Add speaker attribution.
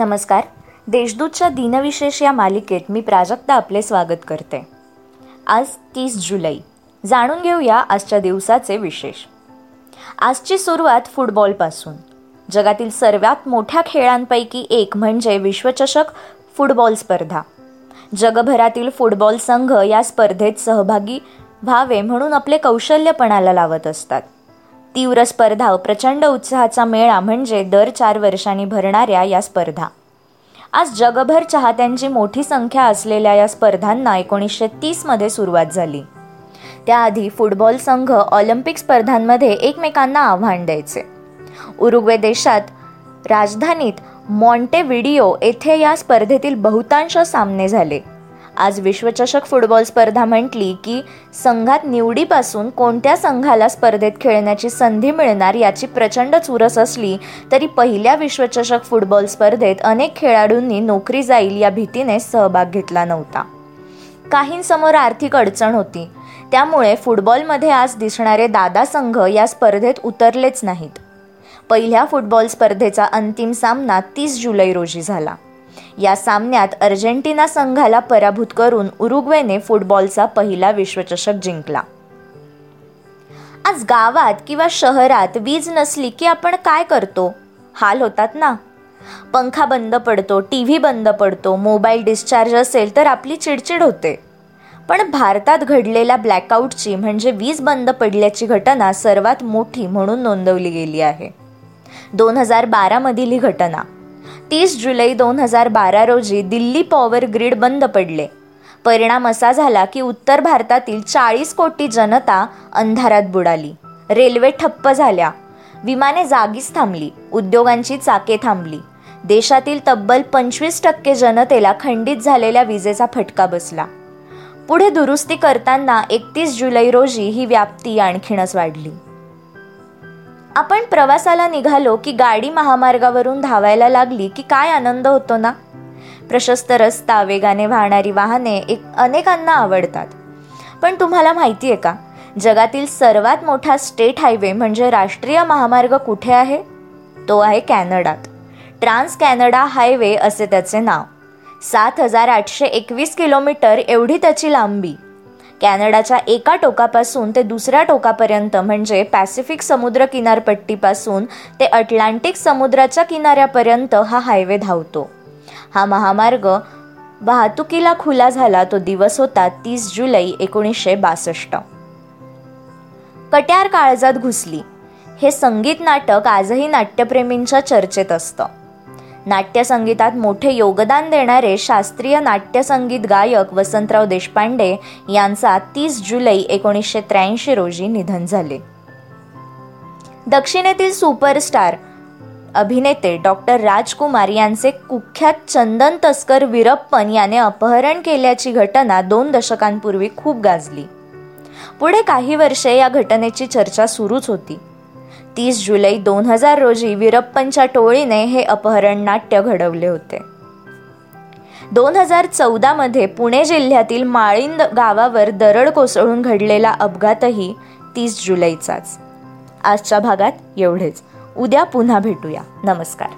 Speaker 1: नमस्कार. देशदूतच्या दिनविशेष या मालिकेत मी प्राजक्ता आपले स्वागत करते. आज तीस जुलै. जाणून घेऊया आजच्या दिवसाचे विशेष. आजची सुरुवात फुटबॉलपासून जगातील सर्वात मोठ्या खेळांपैकी एक म्हणजे विश्वचषक फुटबॉल स्पर्धा. जगभरातील फुटबॉल संघ या स्पर्धेत सहभागी व्हावे म्हणून आपले कौशल्यपणाला लावत असतात. तीव्र स्पर्धा प्रचंड उत्साहाचा मेळा म्हणजे दर चार वर्षांनी भरणाऱ्या या स्पर्धा. आज जगभर चाहत्यांची मोठी संख्या असलेल्या या स्पर्धांना एकोणीसशे तीसमध्ये सुरुवात झाली. त्याआधी फुटबॉल संघ ऑलिम्पिक स्पर्धांमध्ये एकमेकांना आव्हान द्यायचे. उरुग्वे देशात राजधानीत मॉन्टेव्हिडिओ येथे या स्पर्धेतील बहुतांश सामने झाले. आज विश्वचषक फुटबॉल स्पर्धा म्हटली की संघात निवडीपासून कोणत्या संघाला स्पर्धेत खेळण्याची संधी मिळणार याची प्रचंड चुरस असली तरी पहिल्या विश्वचषक फुटबॉल स्पर्धेत अनेक खेळाडूंनी नोकरी जाईल या भीतीने सहभाग घेतला नव्हता. काहींसमोर आर्थिक अडचण होती. त्यामुळे फुटबॉलमध्ये आज दिसणारे दादा संघ या स्पर्धेत उतरलेच नाहीत. पहिल्या फुटबॉल स्पर्धेचा अंतिम सामना तीस जुलै रोजी झाला. या सामन्यात अर्जेंटिना संघाला पराभूत करून उरुग्वेने फुटबॉलचा पहिला विश्वचषक जिंकला. आज गावात किंवा शहरात वीज नसली की आपण काय करतो? हाल होतात ना? पंखा बंद पडतो टी व्ही बंद पडतो मोबाईल डिस्चार्ज असेल तर आपली चिडचिड होते. पण भारतात घडलेल्या ब्लॅकआउटची म्हणजे वीज बंद पडल्याची घटना सर्वात मोठी म्हणून नोंदवली गेली आहे. दोन हजार बारामधील ही घटना. तीस जुलै दोन हजार बारा रोजी दिल्ली पॉवर ग्रीड बंद पडले. परिणाम असा झाला की उत्तर भारतातील चाळीस कोटी जनता अंधारात बुडाली. रेल्वे ठप्प झाल्या. विमाने जागीच थांबली. उद्योगांची चाके थांबली. देशातील तब्बल पंचवीस टक्के जनतेला खंडित झालेल्या विजेचा फटका बसला. पुढे दुरुस्ती करताना एकतीस जुलै रोजी ही व्याप्ती आणखीनच वाढली. आपण प्रवासाला निघालो की गाडी महामार्गावरून धावायला लागली की काय आनंद होतो ना? प्रशस्त रस्ता वेगाने वाहणारी वाहने एक अनेकांना आवडतात. पण तुम्हाला माहिती आहे का? जगातील सर्वात मोठा स्टेट हायवे म्हणजे राष्ट्रीय महामार्ग कुठे आहे? तो आहे कॅनडात. ट्रान्स कॅनडा हायवे असे त्याचे नाव. सात हजार आठशे एकवीस किलोमीटर एवढी त्याची लांबी. कॅनडाच्या एका टोकापासून ते दुसऱ्या टोकापर्यंत म्हणजे पॅसिफिक समुद्र किनारपट्टीपासून ते अटलांटिक समुद्राच्या किनाऱ्यापर्यंत हा हायवे धावतो. हा महामार्ग वाहतुकीला खुला झाला तो दिवस होता तीस जुलै एकोणीसशे बासष्ट. कट्यार काळजात घुसली. हे संगीत नाटक आजही नाट्यप्रेमींच्या चर्चेत असतं. नाट्यसंगीतात मोठे योगदान देणारे शास्त्रीय नाट्यसंगीत गायक वसंतराव देशपांडे यांचा तीस जुलै एकोणीसशे त्र्याऐंशी रोजी निधन झाले. दक्षिणेतील सुपरस्टार अभिनेते डॉक्टर राजकुमार यांचे कुख्यात चंदन तस्कर वीरप्पन याने अपहरण केल्याची घटना दोन दशकांपूर्वी खूप गाजली. पुढे काही वर्षे या घटनेची चर्चा सुरूच होती. तीस जुलै दोन हजार रोजी वीरप्पनच्या टोळीने हे अपहरण नाट्य घडवले होते. दोन हजार चौदामध्ये पुणे जिल्ह्यातील माळिंद गावावर दरड कोसळून घडलेला अपघातही तीस जुलैचाच. आजच्या भागात एवढेच. उद्या पुन्हा भेटूया. नमस्कार.